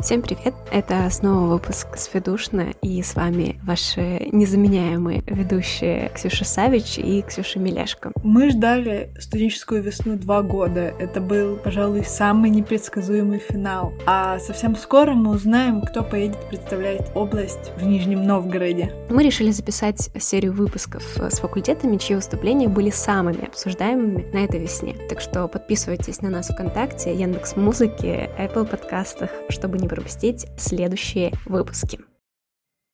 Всем привет! Это снова выпуск «Сведушно», и с вами ваши незаменяемые ведущие Ксюша Савич и Ксюша Милешко. Мы ждали студенческую весну два года. Это был, пожалуй, самый непредсказуемый финал. А совсем скоро мы узнаем, кто поедет представлять область в Нижнем Новгороде. Мы решили записать серию выпусков с факультетами, чьи выступления были самыми обсуждаемыми на этой весне. Так что подписывайтесь на нас ВКонтакте, Яндекс Музыки, Apple подкастах, чтобы не пропустить следующие выпуски.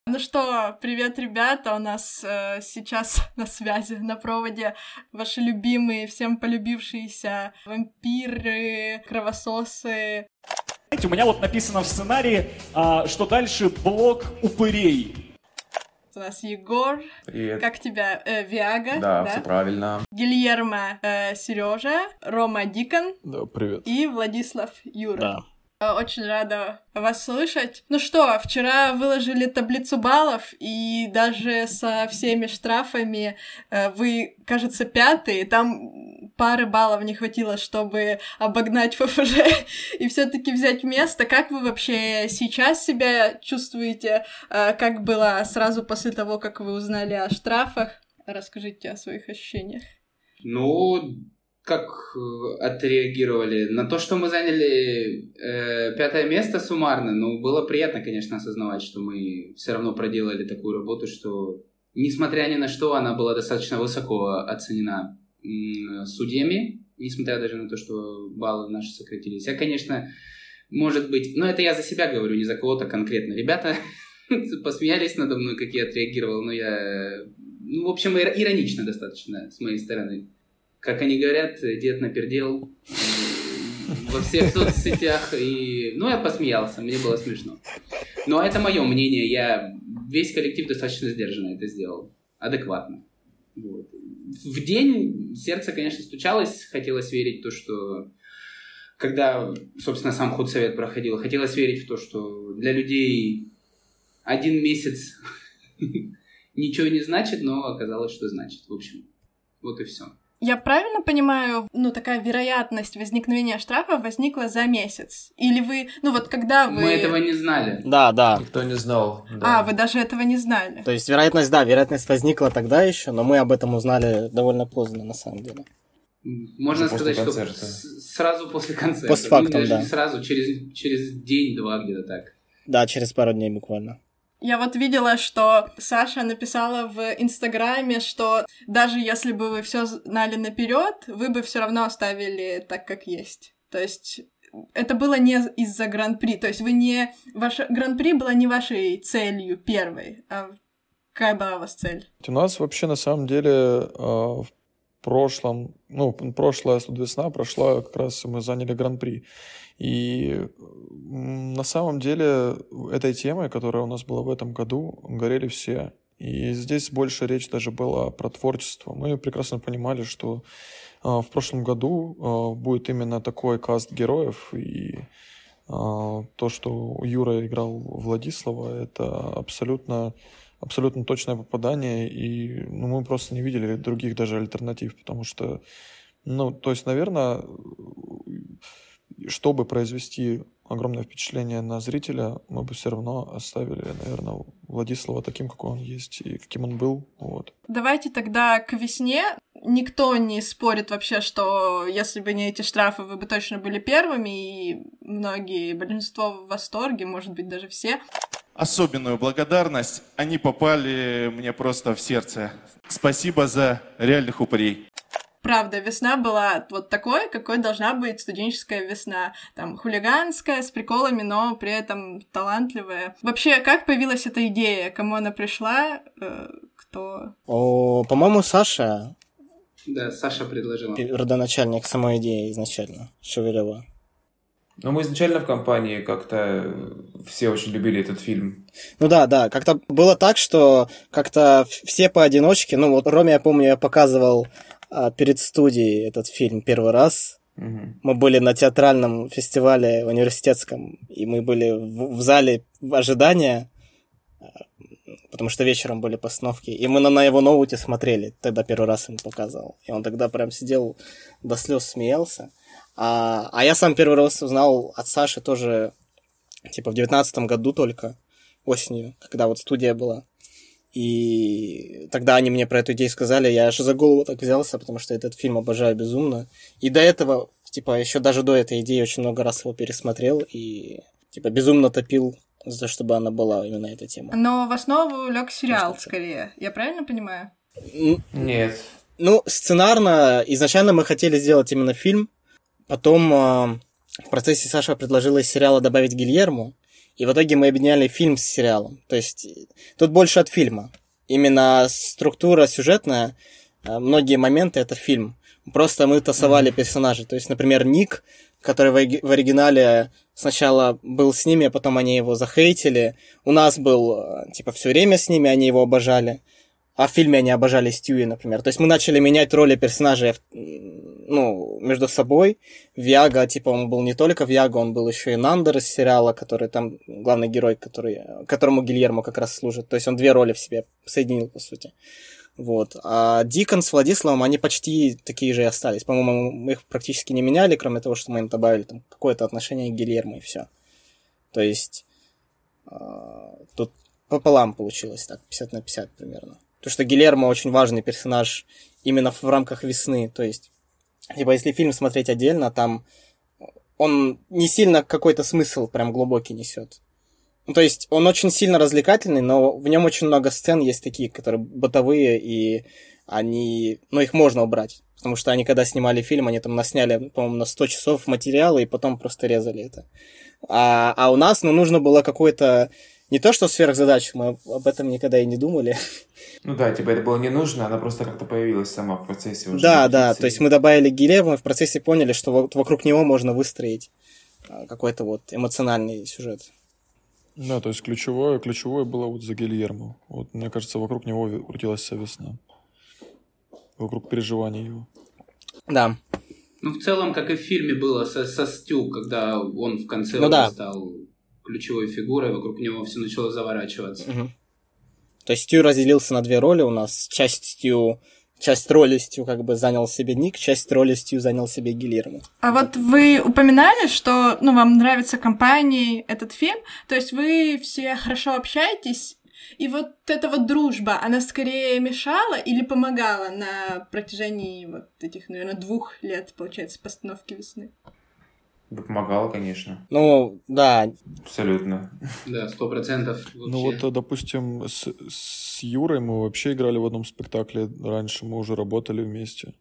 Ну что, привет, ребята! У нас э, сейчас на связи, на проводе ваши любимые, всем полюбившиеся вампиры, кровососы. Знаете, у меня вот написано в сценарии, а, что дальше блок упырей. У нас Егор. Привет. Как тебя? Э, Виага. Да, все правильно. Гильермо э, Сережа, Рома Дикон Да, привет. и Владислав Юра. Да. Э, Очень рада вас слышать. Ну что, вчера выложили таблицу баллов, и даже со всеми штрафами э, вы, кажется, пятые. Там пары баллов не хватило, чтобы обогнать ФФЖ и все таки взять место. Как вы вообще сейчас себя чувствуете? Э, Как было сразу после того, как вы узнали о штрафах? Расскажите о своих ощущениях. Ну, как э, отреагировали? На то, что мы заняли э, пятое место суммарно, ну, было приятно, конечно, осознавать, что мы все равно проделали такую работу, что, несмотря ни на что, она была достаточно высоко оценена м, судьями, несмотря даже на то, что баллы наши сократились. Я, конечно, может быть... Ну, это я за себя говорю, не за кого-то конкретно. Ребята посмеялись надо мной, как я отреагировал, но я... Ну, в общем, ир- иронично достаточно с моей стороны. Как они говорят, дед напердел э, во всех соцсетях. И... Ну, я посмеялся, мне было смешно. Но это мое мнение. Я весь коллектив достаточно сдержанно это сделал. Адекватно. Вот. В день сердце, конечно, стучалось. Хотелось верить в то, что... Когда, собственно, сам худсовет проходил, хотелось верить в то, что для людей один месяц ничего не значит, но оказалось, что значит. В общем, вот и все. Я правильно понимаю, ну, такая вероятность возникновения штрафа возникла за месяц? Или вы, ну, вот когда вы... Мы этого не знали. Да, да. Никто не знал. да. А, вы даже этого не знали? То есть вероятность, да, вероятность возникла тогда еще, но мы об этом узнали довольно поздно, на самом деле. Можно после сказать, что концерта. с- сразу после концерта. Постфактум, Ну, даже да. не сразу, через, через день-два где-то так. Да, через пару дней буквально. Я вот видела, что Саша написала в Инстаграме, что даже если бы вы все знали наперед, вы бы все равно оставили так, как есть. То есть это было не из-за гран-при. То есть вы не... Ваше гран-при была не вашей целью первой, а какая была у вас цель? У нас вообще на самом деле э, в прошлом, ну, прошлая студвесна прошла, как раз мы заняли гран-при. И на самом деле этой темой, которая у нас была в этом году, горели все. И здесь больше речь даже была про творчество. Мы прекрасно понимали, что э, в прошлом году э, будет именно такой каст героев, и э, то, что Юра играл Владислава, это абсолютно абсолютно точное попадание, и ну, мы просто не видели других даже альтернатив, потому что, ну, то есть, наверное, чтобы произвести огромное впечатление на зрителя, мы бы все равно оставили, наверное, Владислава таким, какой он есть и каким он был, вот. Давайте тогда к весне. Никто не спорит вообще, что если бы не эти штрафы, вы бы точно были первыми, и многие, большинство в восторге, может быть, даже все. Особенную благодарность. Они попали мне просто в сердце. Спасибо за реальных упырей. Правда, весна была вот такой, какой должна быть студенческая весна. Там хулиганская, с приколами, но при этом талантливая. Вообще, как появилась эта идея? Кому она пришла? Э, Кто? О, по-моему, Саша, Да, Саша предложила. родоначальник самой идеи изначально, Шевелева. Но мы изначально в компании как-то все очень любили этот фильм. Ну да, да, как-то было так, что как-то все поодиночке, ну вот Роме, я помню, я показывал а, перед студией этот фильм первый раз. Мгм. Мы были на театральном фестивале университетском, и мы были в, в зале в ожидания, а, потому что вечером были постановки, и мы на, на его ноуте смотрели, тогда первый раз ему показывал. И он тогда прям сидел до слез смеялся. А, а я сам первый раз узнал от Саши тоже типа в девятнадцатом году только, осенью, когда вот студия была. И тогда они мне про эту идею сказали, я аж за голову так взялся, потому что этот фильм обожаю безумно. И до этого, типа, еще даже до этой идеи очень много раз его пересмотрел и, типа, безумно топил за чтобы она была именно эта тема. Но в основу лег сериал, скорее. Я правильно понимаю? Нет. Ну, сценарно изначально мы хотели сделать именно фильм, потом э, в процессе Саша предложила из сериала добавить Гильермо, и в итоге мы объединяли фильм с сериалом. То есть тут больше от фильма. Именно структура сюжетная, э, многие моменты это фильм. Просто мы тасовали персонажей. То есть, например, Ник, который в, в оригинале сначала был с ними, а потом они его захейтили. У нас был, э, типа, все время с ними, они его обожали. А в фильме они обожали Стюи, например. То есть мы начали менять роли персонажей ну, между собой. Виага, типа, он был не только Виага, он был еще и Нандер из сериала, который там главный герой, который, которому Гильермо как раз служит. То есть он две роли в себе соединил, по сути. Вот. А Дикон с Владиславом, они почти такие же и остались. По-моему, мы их практически не меняли, кроме того, что мы им добавили там какое-то отношение к Гильермо и все. То есть э, тут пополам получилось так, 50 на 50 примерно. То, что Гильермо очень важный персонаж именно в рамках весны. То есть, типа, если фильм смотреть отдельно, там он не сильно какой-то смысл прям глубокий несет. Ну, то есть, он очень сильно развлекательный, но в нем очень много сцен есть такие, которые бытовые, и они, ну, их можно убрать. Потому что они, когда снимали фильм, они там насняли, по-моему, на 100 часов материала, и потом просто резали это. А, а у нас, ну, нужно было какой-то не то, что сверхзадача, мы об этом никогда и не думали. Ну да, типа это было не нужно, она просто как-то появилась сама в процессе. Уже да, да, то есть мы добавили Гилев, мы в процессе поняли, что вот вокруг него можно выстроить а, какой-то вот эмоциональный сюжет. Да, то есть ключевое, ключевое было вот за Гильермо. Вот, мне кажется, вокруг него крутилась вся весна. Вокруг переживаний его. Да. Ну, в целом, как и в фильме было со, со Стю, когда он в конце ну, да. стал ключевой фигурой, вокруг него все начало заворачиваться. Угу. То есть Стю разделился на две роли у нас. Часть Стю часть роли Стю как бы занял себе Ник, часть роли Стю занял себе Гильермо. А вот вы упоминали, что ну, вам нравится компания, этот фильм, то есть вы все хорошо общаетесь, и вот эта вот дружба, она скорее мешала или помогала на протяжении вот этих, наверное, двух лет, получается, постановки весны? Бы помогало, конечно. Ну, да. Абсолютно. Да, сто процентов. Ну вот, допустим, с, с Юрой мы вообще играли в одном спектакле раньше, мы уже работали вместе.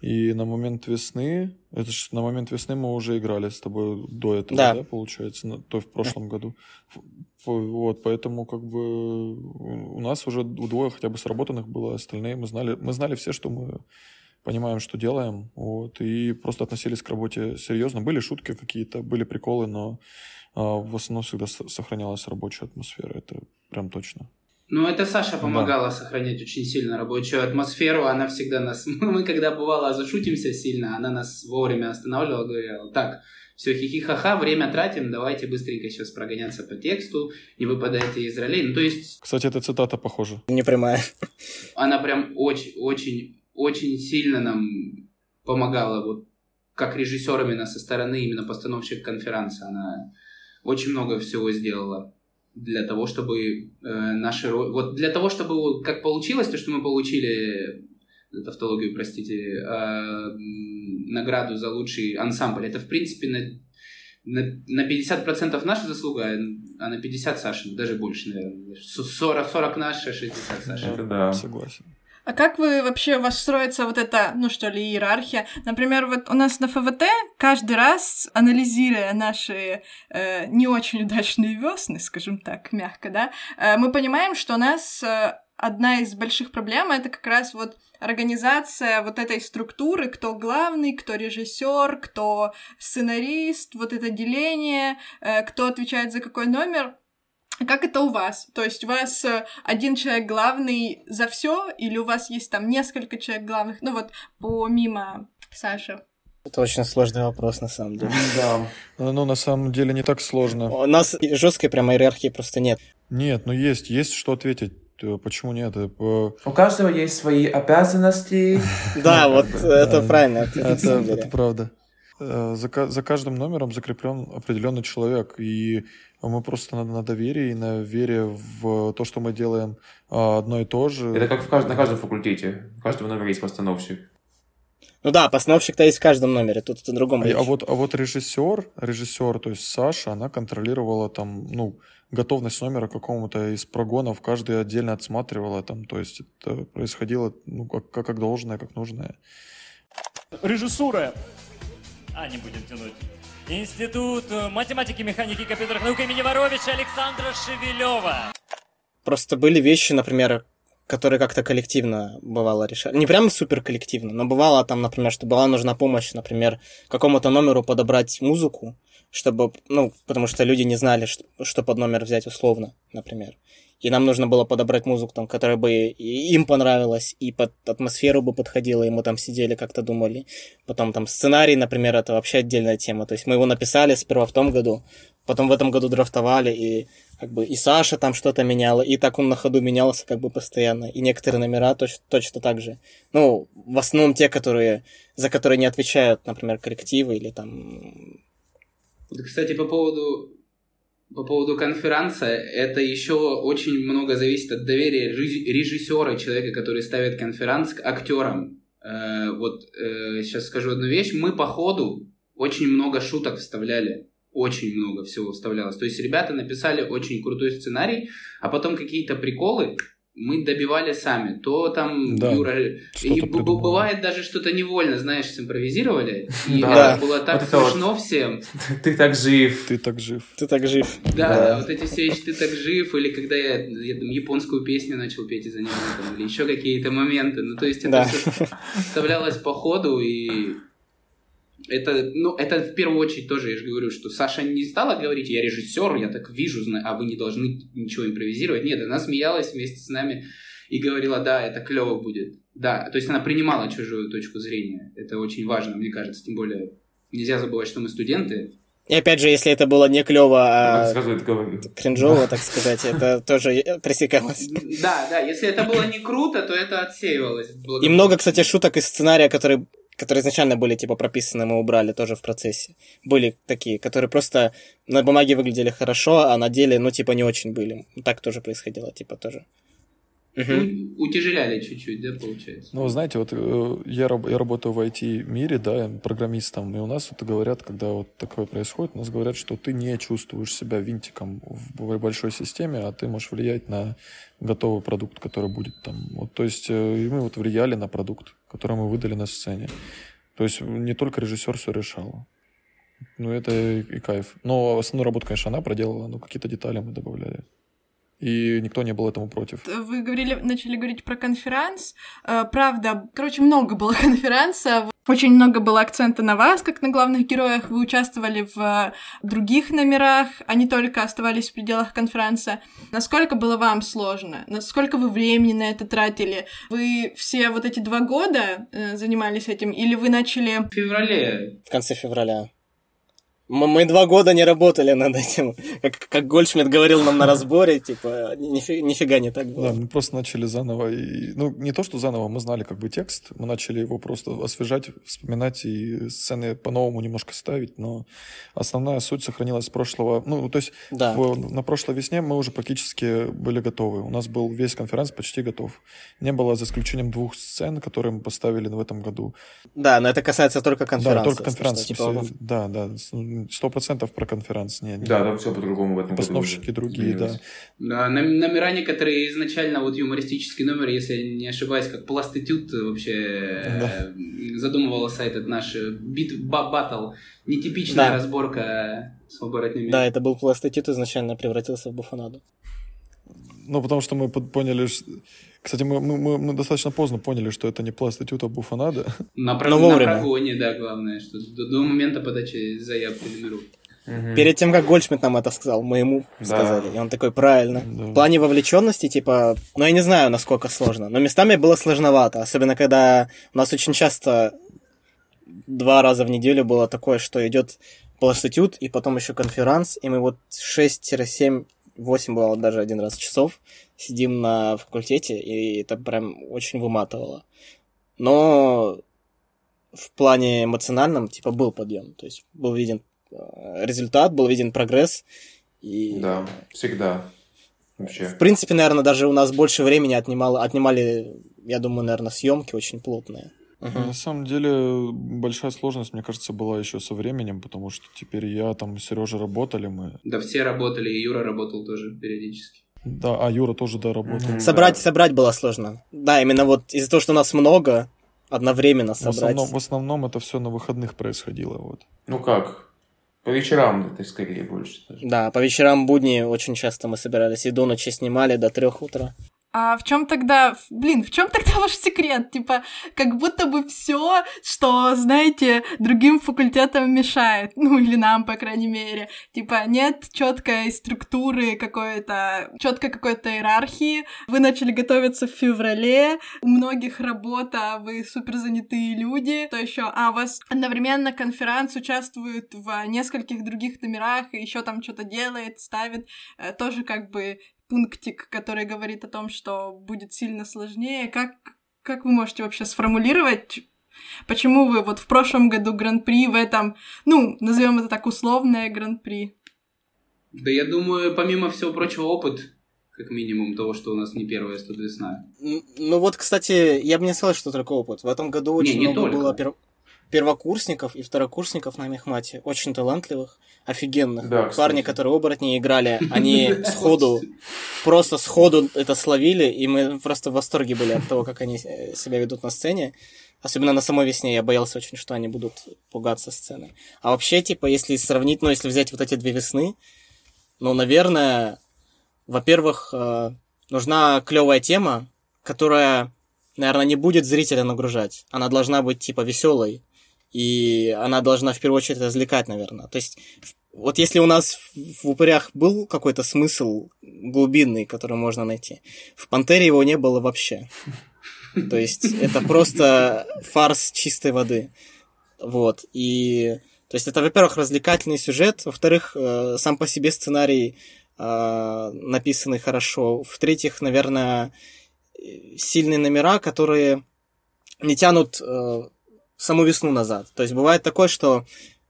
И на момент весны, это же на момент весны мы уже играли с тобой до этого, да, да получается, на, то в прошлом году. Вот, поэтому как бы у нас уже двое хотя бы сработанных было, остальные мы знали, мы знали все, что мы понимаем, что делаем, вот, и просто относились к работе серьезно. Были шутки какие-то, были приколы, но э, в основном всегда сохранялась рабочая атмосфера, это прям точно. Ну, это Саша помогала да. сохранять очень сильно рабочую атмосферу. Она всегда нас... Мы, когда бывало зашутимся сильно, она нас вовремя останавливала, говорила, так, все, хихи-ха-ха, время тратим, давайте быстренько сейчас прогоняться по тексту, не выпадайте из ролей. Ну, то есть... Кстати, эта цитата похожа. Не прямая. Она прям очень-очень очень сильно нам помогала, вот как режиссер именно со стороны, именно постановщик конференции. Она очень много всего сделала для того, чтобы э, наши... Вот для того, чтобы как получилось, то, что мы получили тавтологию, простите, э, награду за лучший ансамбль, это, в принципе, на, на, на 50% наша заслуга, а на 50% Саши, даже больше, наверное. 40, 40 наша, 60 Саша. Это да. Согласен. А как вы вообще, у вас строится вот эта, ну что ли, иерархия? Например, вот у нас на ФВТ каждый раз, анализируя наши э, не очень удачные весны, скажем так, мягко, да, э, мы понимаем, что у нас э, одна из больших проблем это как раз вот организация вот этой структуры, кто главный, кто режиссер, кто сценарист, вот это деление, э, кто отвечает за какой номер. Как это у вас? То есть у вас э, один человек главный за все, или у вас есть там несколько человек главных? Ну вот, помимо Саши. Это очень сложный вопрос, на самом деле. Да. Ну, на самом деле, не так сложно. У нас жесткой прямо иерархии просто нет. Нет, ну есть, есть что ответить. Э, почему нет? Э, у каждого есть свои обязанности. Да, вот это правильно. Это правда. Э, за, за каждым номером закреплен определенный человек, и мы просто на, на доверии, на вере в то, что мы делаем а, одно и то же. Это как в кажд... на каждом факультете. В каждом номере есть постановщик. Ну да, постановщик-то есть в каждом номере, тут это другом. А, а вот, а вот режиссер, режиссер, то есть Саша, она контролировала там, ну, готовность номера какому-то из прогонов, каждый отдельно отсматривала там, то есть это происходило, ну, как, как, как должное, как нужное. Режиссура. А, не будем тянуть. Институт математики, механики и компьютерных наук имени Воровича Александра Шевелева. Просто были вещи, например, которые как-то коллективно бывало решали. Не прям супер коллективно, но бывало там, например, что была нужна помощь, например, какому-то номеру подобрать музыку, чтобы, ну, потому что люди не знали, что, что под номер взять условно, например. И нам нужно было подобрать музыку, там, которая бы им понравилась, и под атмосферу бы подходила, и мы там сидели, как-то думали. Потом там сценарий, например, это вообще отдельная тема. То есть мы его написали сперва в том году, потом в этом году драфтовали, и как бы и Саша там что-то меняла, и так он на ходу менялся как бы постоянно. И некоторые номера точ- точно так же. Ну, в основном те, которые, за которые не отвечают, например, коллективы или там кстати, по поводу по поводу конференции, это еще очень много зависит от доверия режиссера, человека, который ставит конференц к актерам. Э, вот э, сейчас скажу одну вещь. Мы по ходу очень много шуток вставляли. Очень много всего вставлялось. То есть ребята написали очень крутой сценарий, а потом какие-то приколы мы добивали сами, то там да, Юра... И придумал. бывает даже что-то невольно, знаешь, симпровизировали, и да. это было так вот смешно вот. всем. Ты так жив. Ты так жив. Ты так жив. Да, да. вот эти все вещи «ты так жив», или когда я, я там, японскую песню начал петь из аниме, там, или еще какие-то моменты. Ну, то есть это да. все вставлялось по ходу, и это, ну, это в первую очередь тоже, я же говорю, что Саша не стала говорить, я режиссер, я так вижу, а вы не должны ничего импровизировать. Нет, она смеялась вместе с нами и говорила, да, это клево будет. Да, то есть она принимала чужую точку зрения. Это очень важно, мне кажется, тем более нельзя забывать, что мы студенты. И опять же, если это было не клево, а кринжово, так сказать, это тоже пресекалось. Да, да, если это было не круто, то это отсеивалось. И много, кстати, шуток из сценария, которые которые изначально были типа прописаны, мы убрали тоже в процессе. Были такие, которые просто на бумаге выглядели хорошо, а на деле, ну, типа, не очень были. Так тоже происходило, типа, тоже. Угу. Утяжеляли чуть-чуть, да, получается? Ну, знаете, вот э, я, я работаю в IT-мире, да, программистом, и у нас вот говорят, когда вот такое происходит, у нас говорят, что ты не чувствуешь себя винтиком в большой системе, а ты можешь влиять на готовый продукт, который будет там. Вот, то есть э, и мы вот влияли на продукт, который мы выдали на сцене. То есть не только режиссер все решал. Ну, это и, кайф. Но основную работу, конечно, она проделала, но какие-то детали мы добавляли и никто не был этому против. Вы говорили, начали говорить про конференц. Э, правда, короче, много было конференций. Очень много было акцента на вас, как на главных героях. Вы участвовали в других номерах, а не только оставались в пределах конференции. Насколько было вам сложно? Насколько вы времени на это тратили? Вы все вот эти два года э, занимались этим? Или вы начали... В феврале. В конце февраля. Мы два года не работали над этим. Как, как Гольдшмидт говорил нам на разборе, типа, нифига, нифига не так было. Да, мы просто начали заново. И, ну, не то, что заново, мы знали как бы текст, мы начали его просто освежать, вспоминать и сцены по-новому немножко ставить, но основная суть сохранилась с прошлого. Ну, то есть да. в, на прошлой весне мы уже практически были готовы. У нас был весь конференц почти готов. Не было, за исключением двух сцен, которые мы поставили в этом году. Да, но это касается только конференции. Да, только конференции. Типа... Да, да сто процентов про конференц. Не, да, там все по-другому в этом Постановщики другие, да. да. Номера некоторые изначально, вот юмористический номер, если я не ошибаюсь, как пластитют вообще да. задумывался этот наш бит батл. Нетипичная да. разборка с оборотнями. Да, это был пластитют изначально превратился в буфонаду. Ну, потому что мы поняли, что кстати, мы, мы, мы достаточно поздно поняли, что это не пластитют, а буфонада. На, про... Но на прогоне, да, главное, что до, до момента подачи заявки номеров. Угу. Перед тем, как Гольдшмидт нам это сказал, мы ему да. сказали. И он такой, правильно. Да. В плане вовлеченности, типа, ну я не знаю, насколько сложно, но местами было сложновато. Особенно, когда у нас очень часто два раза в неделю было такое, что идет пластитют, и потом еще конферанс, и мы вот 6-7 8 бывало даже один раз часов сидим на факультете, и это прям очень выматывало. Но в плане эмоциональном, типа, был подъем. То есть был виден э, результат, был виден прогресс. И, Да, всегда. Вообще. в принципе, наверное, даже у нас больше времени отнимало, отнимали, я думаю, наверное, съемки очень плотные. Мгм. На самом деле большая сложность, мне кажется, была еще со временем, потому что теперь я там, Сережа работали мы. Да все работали, и Юра работал тоже периодически. Да, а Юра тоже, да, работал. Собрать, Да. собрать было сложно. Да, именно вот из-за того, что у нас много, одновременно В собрать. основном, в основном это все на выходных происходило. Вот. Ну как? По вечерам это скорее больше. даже. Да, по вечерам будни очень часто мы собирались и до ночи снимали до трех утра. А в чем тогда, блин, в чем тогда ваш секрет? Типа, как будто бы все, что, знаете, другим факультетам мешает, ну или нам, по крайней мере. Типа, нет четкой структуры какой-то, четкой какой-то иерархии. Вы начали готовиться в феврале, у многих работа, вы супер занятые люди. То еще, а у вас одновременно конференц участвует в нескольких других номерах и еще там что-то делает, ставит. Э, Тоже как бы пунктик, который говорит о том, что будет сильно сложнее. Как, как вы можете вообще сформулировать, почему вы вот в прошлом году гран-при, в этом, ну, назовем это так, условное гран-при? Да я думаю, помимо всего прочего, опыт, как минимум, того, что у нас не первая студвесна. Н- Ну вот, кстати, я бы не сказал, что только опыт. В этом году Не, очень не много только. было пер- первокурсников и второкурсников на мехмате. Очень талантливых, офигенных. Да, кстати. Парни, которые оборотни играли, они сходу, просто сходу это словили, и мы просто в восторге были от того, как они э, себя ведут на сцене. Особенно на самой весне я боялся очень, что они будут пугаться сцены. А вообще, типа, если сравнить, ну, если взять вот эти две весны, ну, наверное, во-первых, э, нужна клевая тема, которая, наверное, не будет зрителя нагружать. Она должна быть, типа, веселой. И она должна, в первую очередь, развлекать, наверное. То есть, вот если у нас в, упырях был какой-то смысл глубинный, который можно найти, в Пантере его не было вообще. То есть, это просто фарс чистой воды. Вот. И, то есть, это, во-первых, развлекательный сюжет, во-вторых, э, сам по себе сценарий э, написанный хорошо, в-третьих, наверное, э, сильные номера, которые не тянут саму весну назад. То есть, бывает такое, что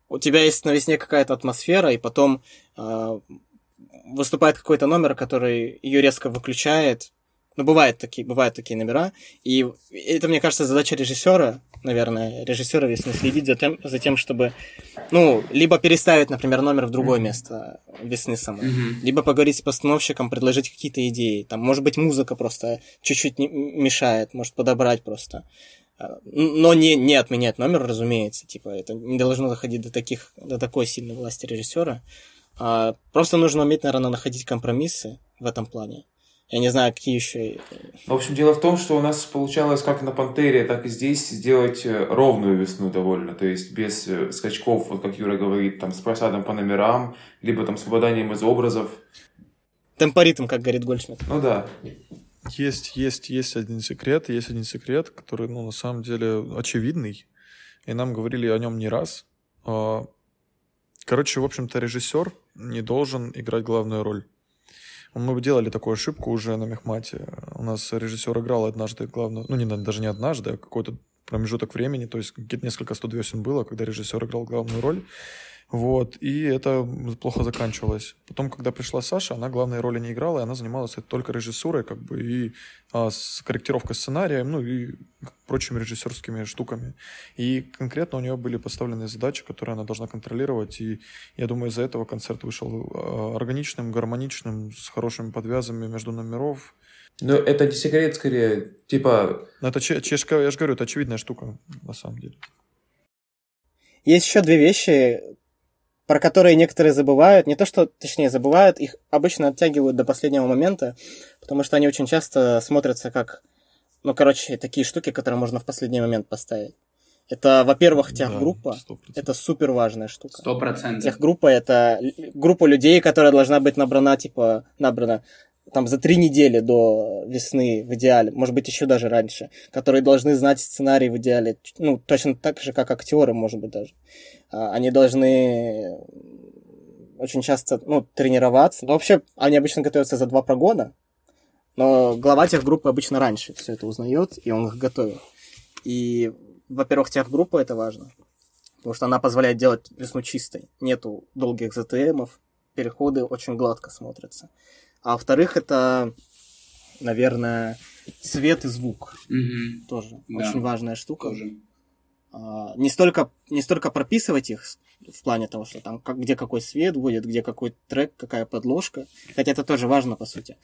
у тебя есть на весне какая-то атмосфера, и потом э, выступает какой-то номер, который ее резко выключает. Ну, бывают такие, бывают такие номера. И это, мне кажется, задача режиссера, наверное, режиссера весны следить за тем, за тем, чтобы, ну, либо переставить, например, номер в другое место весны самой, Мгм. либо поговорить с постановщиком, предложить какие-то идеи. Там, может быть, музыка просто чуть-чуть мешает, может подобрать просто. А, Но не, не отменять номер, разумеется. Типа, это не должно доходить до таких, до такой сильной власти режиссера. А, просто нужно уметь, наверное, находить компромиссы в этом плане. Я не знаю, какие еще. В общем, дело в том, что у нас получалось как на Пантере, так и здесь сделать э, ровную весну довольно. То есть без э, скачков, вот как Юра говорит, там с просадом по номерам, либо там с попаданием из образов. Темпоритм, как говорит Гольдшмидт. Ну да. Есть, есть, есть один секрет, есть один секрет, который, ну, на самом деле очевидный, и нам говорили о нем не раз. А, Короче, в общем-то, режиссер не должен играть главную роль. Мы делали такую ошибку уже на Мехмате. У нас режиссер играл однажды главную, ну, не, даже не однажды, а какой-то промежуток времени, то есть несколько студвесен было, когда режиссер играл главную роль. Вот, и это плохо заканчивалось. Потом, когда пришла Саша, она главной роли не играла, и она занималась только режиссурой, как бы, и а, с корректировкой сценария, ну, и прочими режиссерскими штуками. И конкретно у нее были поставлены задачи, которые она должна контролировать, и я думаю, из-за этого концерт вышел а, органичным, гармоничным, с хорошими подвязами между номеров. Но это не секрет, скорее, типа, Но это, я же говорю, это очевидная штука, на самом деле. Есть еще две вещи, про которые некоторые забывают. Не то, что, точнее, забывают, их обычно оттягивают до последнего момента, потому что они очень часто смотрятся как, ну, короче, такие штуки, которые можно в последний момент поставить. Это, во-первых, техгруппа. Да, 100%. Это супер важная штука. Сто процентов. Техгруппа это группа людей, которая должна быть набрана, типа, набрана там за три недели до весны в идеале, может быть, еще даже раньше, которые должны знать сценарий в идеале, ну, точно так же, как актеры, может быть, даже. А, Они должны очень часто, ну, тренироваться. Ну, вообще, они обычно готовятся за два прогона, но глава техгруппы обычно раньше все это узнает, и он их готовит. И во-первых, техгруппа это важно, потому что она позволяет делать весну чистой. Нету долгих ZTM-ов, переходы очень гладко смотрятся. А во-вторых, это, наверное, свет и звук. Мгм. Тоже Да. очень важная штука. Тоже. А, не столько не столько прописывать их в плане того, что там как, где какой свет будет, где какой трек, какая подложка, хотя это тоже важно по сути.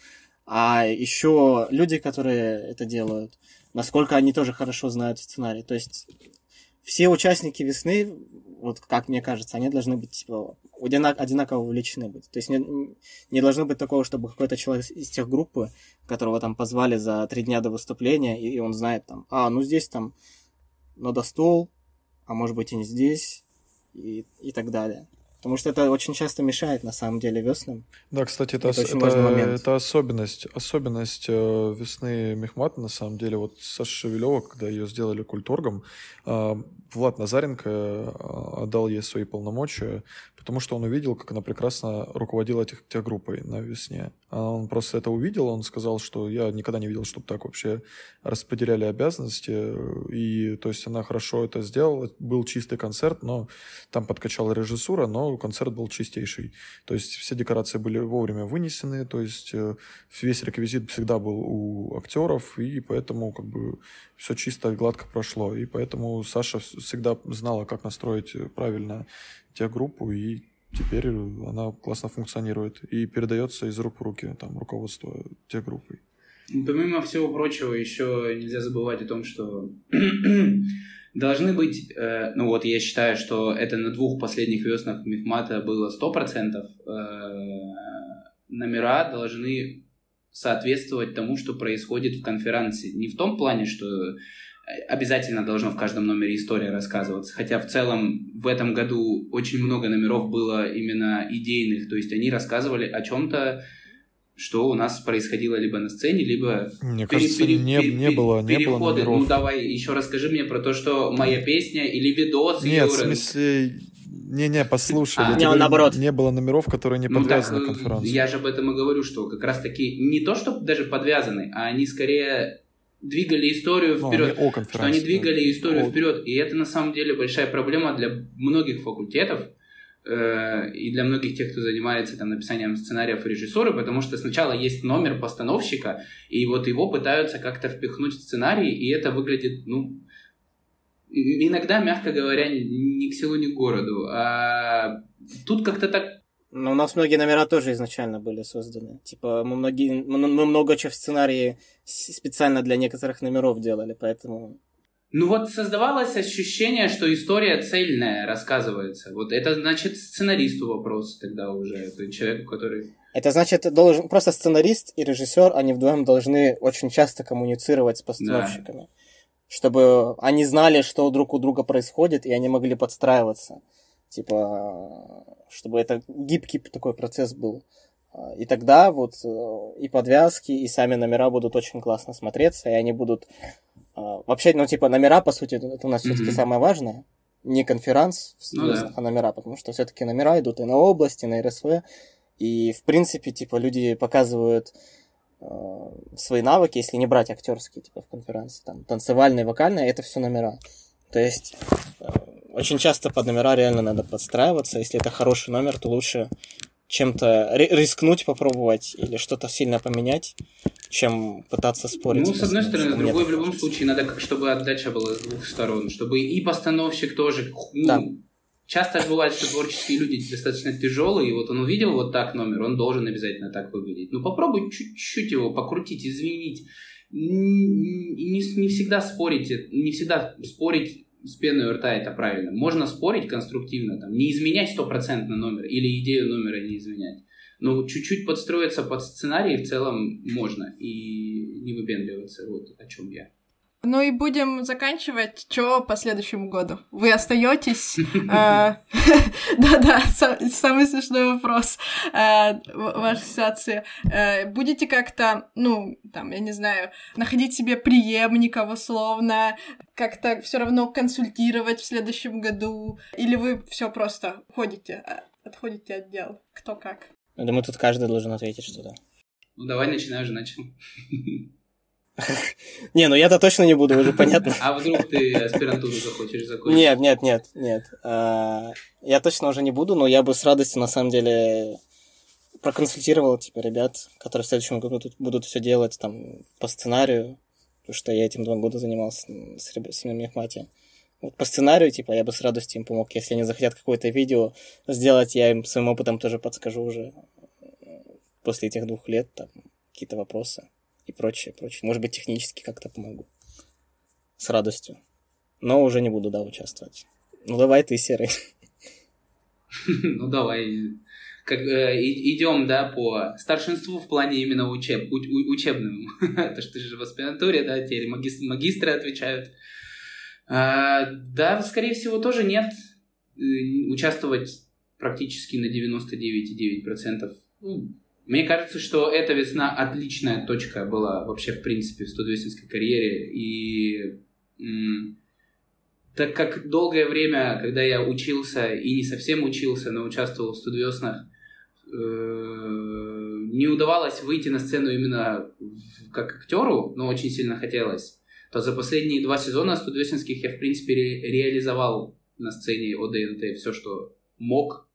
А еще люди, которые это делают, насколько они тоже хорошо знают сценарий. То есть все участники весны, вот как мне кажется, они должны быть типа, одина- одинаково увлечены быть. То есть не, не должно быть такого, чтобы какой-то человек из тех группы, которого там позвали за три дня до выступления, и, и он знает там, а, ну здесь там надо стол, а может быть и не здесь, и, и так далее. Потому что это очень часто мешает, на самом деле, веснам. Да, кстати, это, Это ос- это, это особенность, особенность э, весны Мехмата, на самом деле. Вот Саша Шевелева, когда ее сделали культоргом, э, Влад Назаренко э, отдал ей свои полномочия, потому что он увидел, как она прекрасно руководила этих, тех группой на весне. А Он просто это увидел, он сказал, что я никогда не видел, чтобы так вообще распределяли обязанности, и то есть она хорошо это сделала, был чистый концерт, но там подкачала режиссура, но концерт был чистейший. То есть все декорации были вовремя вынесены, то есть э, весь реквизит всегда был у актеров, и поэтому как бы все чисто и гладко прошло. И поэтому Саша вс- всегда знала, как настроить э, правильно техгруппу, и теперь она классно функционирует и передается из рук в руки там руководство техгруппой. Помимо всего прочего, еще нельзя забывать о том, что должны быть, э, ну вот я считаю, что это на двух последних веснах Мехмата было 100%, э, номера должны соответствовать тому, что происходит в конференции. Не в том плане, что обязательно должно в каждом номере история рассказываться. Хотя в целом в этом году очень много номеров было именно идейных, то есть они рассказывали о чем-то, что у нас происходило либо на сцене, либо Мне пере- кажется, пере- не, пере- не было, не было переходы. номеров. Ну давай еще расскажи мне про то, что моя песня или видос. Нет, в смысле, не-не, послушай, А. я Не, говорю, наоборот. не было номеров, которые не Ну подвязаны так, к э, конференции. Я же об этом и говорю, что как раз таки не то, что даже подвязаны, а они скорее двигали историю Ну, вперед. они о что они да. двигали историю О- вперед. И это на самом деле большая проблема для многих факультетов и для многих тех, кто занимается там, написанием сценариев и режиссуры, потому что сначала есть номер постановщика, и вот его пытаются как-то впихнуть в сценарий, и это выглядит, ну, иногда, мягко говоря, ни к селу, ни к городу. А тут как-то так Но у нас многие номера тоже изначально были созданы. Типа, мы, многие, мы, много чего в сценарии специально для некоторых номеров делали, поэтому... Ну вот создавалось ощущение, что история цельная рассказывается. Вот это значит сценаристу вопрос тогда уже, это человеку, который... Это значит, должен просто сценарист и режиссер, они вдвоем должны очень часто коммуницировать с постановщиками, чтобы они знали, что друг у друга происходит, и они могли подстраиваться. Типа, чтобы это гибкий такой процесс был. А, И тогда вот э, и подвязки, и сами номера будут очень классно смотреться, и они будут... а, Вообще, ну, типа, номера, по сути, это у нас все-таки Мгм. самое важное. Не конферанс, в Ну да. а номера, потому что все-таки номера идут и на области, и на РСВ. И, в принципе, типа, люди показывают э, свои навыки, если не брать актерские, типа, в конференции, там, танцевальные, вокальные, это все номера. То есть, э, очень часто под номера реально надо подстраиваться. Если это хороший номер, то лучше чем-то ри- рискнуть, попробовать или что-то сильно поменять, чем пытаться спорить. Ну, с одной стороны, с другой, в любом случае, надо, как- чтобы отдача была с двух сторон, чтобы и постановщик тоже... ну, Да. Часто бывает, что творческие люди достаточно тяжелые, и вот он увидел вот так номер, он должен обязательно так выглядеть. Ну, попробуй чуть-чуть его покрутить, извинить. Н- Не, не всегда спорить, не всегда спорить с пеной у рта это правильно. Можно спорить конструктивно, там, не изменять стопроцентно номер или идею номера не изменять. Но чуть-чуть подстроиться под сценарий в целом можно и не выпендриваться. Вот о чем я. Ну и будем заканчивать. Чё по следующему году? Вы остаетесь? э, Да-да, са- самый смешной вопрос в вашей. Э, Будете как-то, ну, там, я не знаю, находить себе преемников условно, как-то все равно консультировать в следующем году? Или вы все просто уходите, э, отходите от дел? Кто как? Я думаю, тут каждый должен ответить что-то. Ну давай начинай уже начал. Не, ну я-то точно не буду, уже понятно. А вдруг ты аспирантуру захочешь закончить? Нет, нет, нет, нет. А, Я точно уже не буду, но я бы с радостью, на самом деле, проконсультировал, типа, ребят, которые в следующем году тут будут все делать там по сценарию, потому что я этим два года занимался с, ребят- с мехмате. Вот по сценарию, типа, я бы с радостью им помог. Если они захотят какое-то видео сделать, я им своим опытом тоже подскажу уже после этих двух лет, там, какие-то вопросы и прочее, прочее. Может быть, технически как-то помогу. С радостью. Но уже не буду, да, участвовать. Ну, давай ты, Серый. Ну давай. Как, э, идем, да, по старшинству в плане именно учеб, у- учебному. Потому что ты же в аспирантуре, да, теперь магис- магистры отвечают. А, да, скорее всего, тоже нет. Э, Участвовать практически на 99,9%. Ну, Мне кажется, что эта весна отличная точка была вообще, в принципе, в студвесинской карьере. И так как долгое время, когда я учился и не совсем учился, но участвовал в студвеснах, э, не удавалось выйти на сцену именно как актеру, но очень сильно хотелось, то за последние два сезона студвесинских я, в принципе, ре- реализовал на сцене ОДНТ все, что мог.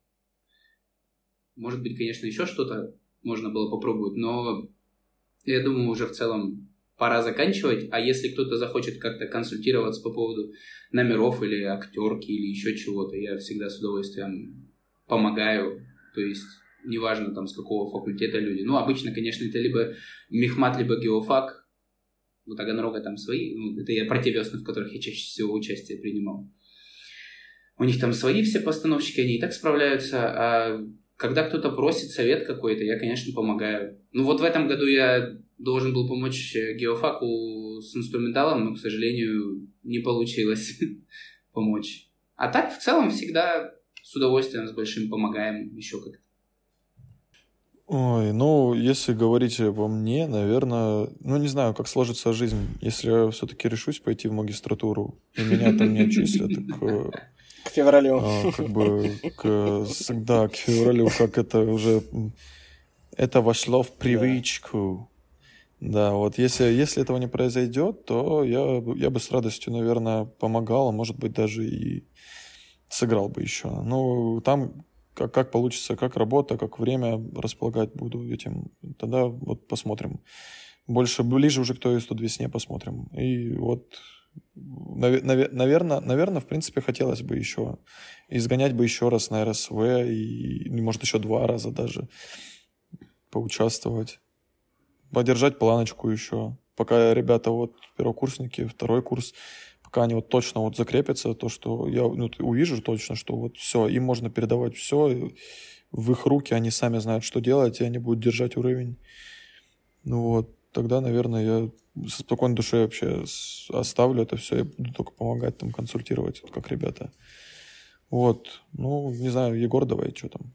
Может быть, конечно, еще что-то можно было попробовать, но я думаю, уже в целом пора заканчивать. А если кто-то захочет как-то консультироваться по поводу номеров или актерки или еще чего-то, я всегда с удовольствием помогаю. То есть неважно там с какого факультета люди. Ну, обычно, конечно, это либо мехмат, либо геофак. У Таганрога там свои. Ну, это я про те весны, в которых я чаще всего участие принимал. У них там свои все постановщики, они и так справляются. А когда кто-то просит совет какой-то, я, конечно, помогаю. Ну, вот в этом году я должен был помочь э, геофаку с инструменталом, но, к сожалению, не получилось помочь. А так, в целом, всегда с удовольствием, с большим помогаем еще как-то. Ой, ну, если говорить обо мне, наверное, ну, не знаю, как сложится жизнь. Если я все-таки решусь пойти в магистратуру, и меня там не отчислят, так э, К февралю. а, как бы к, да, к февралю, как это уже... Это вошло в привычку. Да, вот если, если этого не произойдет, то я, я бы с радостью, наверное, помогал, а может быть, даже и сыграл бы еще. Ну, там как, как получится, как работа, как время располагать буду этим, тогда вот посмотрим. Больше, ближе уже к той 102 весне посмотрим. И вот, наверное, наверное, в принципе, хотелось бы еще изгонять бы еще раз на РСВ и, может, еще два раза даже поучаствовать. Подержать планочку еще. Пока ребята вот первокурсники, второй курс, пока они вот точно вот закрепятся, то, что я ну, увижу точно, что вот все, им можно передавать все в их руки, они сами знают, что делать, и они будут держать уровень. Ну вот, тогда, наверное, я со спокойной душой вообще оставлю это все, я буду только помогать там, консультировать, вот как ребята. Вот, ну, не знаю, Егор, давай, что там?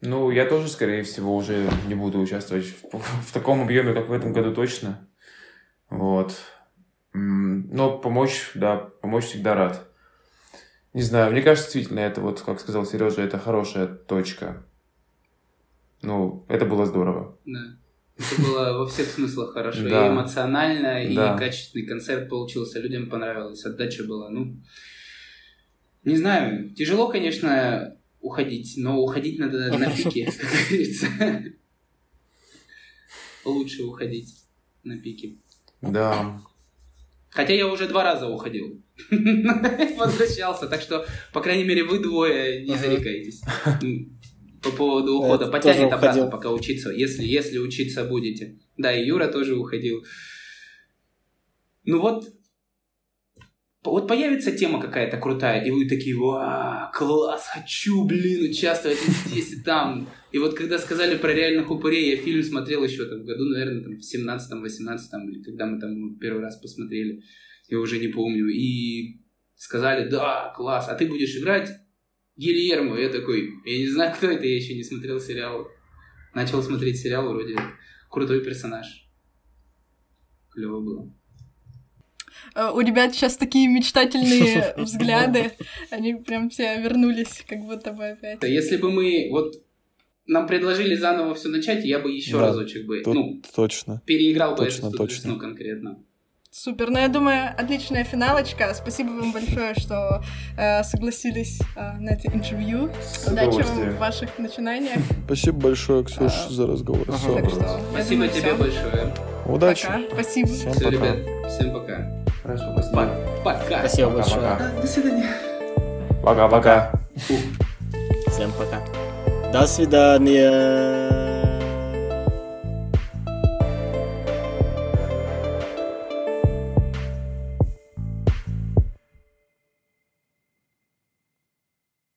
Ну, я тоже, скорее всего, уже не буду участвовать в, в таком объеме, как в этом году точно. Вот. Но помочь, да, помочь всегда рад. Не знаю, мне кажется, действительно, это вот, как сказал Сережа, это хорошая точка. Ну, это было здорово. Да. Это было во всех смыслах хорошо. Да. И эмоционально, и Да. качественный концерт получился. Людям понравилось, отдача была. Ну, не знаю, тяжело, конечно, уходить, но уходить надо на пике, как говорится. Лучше уходить на пике. Да. Хотя я уже два раза уходил. Возвращался. Так что, по крайней мере, вы двое не зарекаетесь. По поводу ухода. Потянет обратно, пока учиться. Если, если учиться будете. Да, и Юра тоже уходил. Ну вот, вот появится тема какая-то крутая, и вы такие, вау, класс, хочу, блин, участвовать здесь, и там. И вот когда сказали про реальных упырей, я фильм смотрел еще там в году, наверное, там в 17-18, или когда мы там первый раз посмотрели, я уже не помню. И сказали, да, класс, а ты будешь играть Гильермо. Я такой, я не знаю, кто это, я еще не смотрел сериал. Начал смотреть сериал, вроде крутой персонаж. Клево было. Э, У ребят сейчас такие мечтательные взгляды. Они прям все вернулись, как будто бы опять. Если бы мы вот нам предложили заново все начать, я бы еще Да, разочек бы, Тут ну, точно. переиграл бы точно, эту точно. весну конкретно. Супер, ну я думаю, отличная финалочка. Спасибо вам большое, что э, согласились э, на это интервью. С Удачи вам в ваших начинаниях. Спасибо большое, Ксюш, А, за разговор. ага. Так что, Спасибо думаю, тебе большое. Удачи. Пока. Спасибо. Всем Все, пока. ребят, всем пока. Хорошо, спасибо. Пока. Спасибо большое. Пока-пока. До свидания. Пока-пока. Всем пока. До свидания.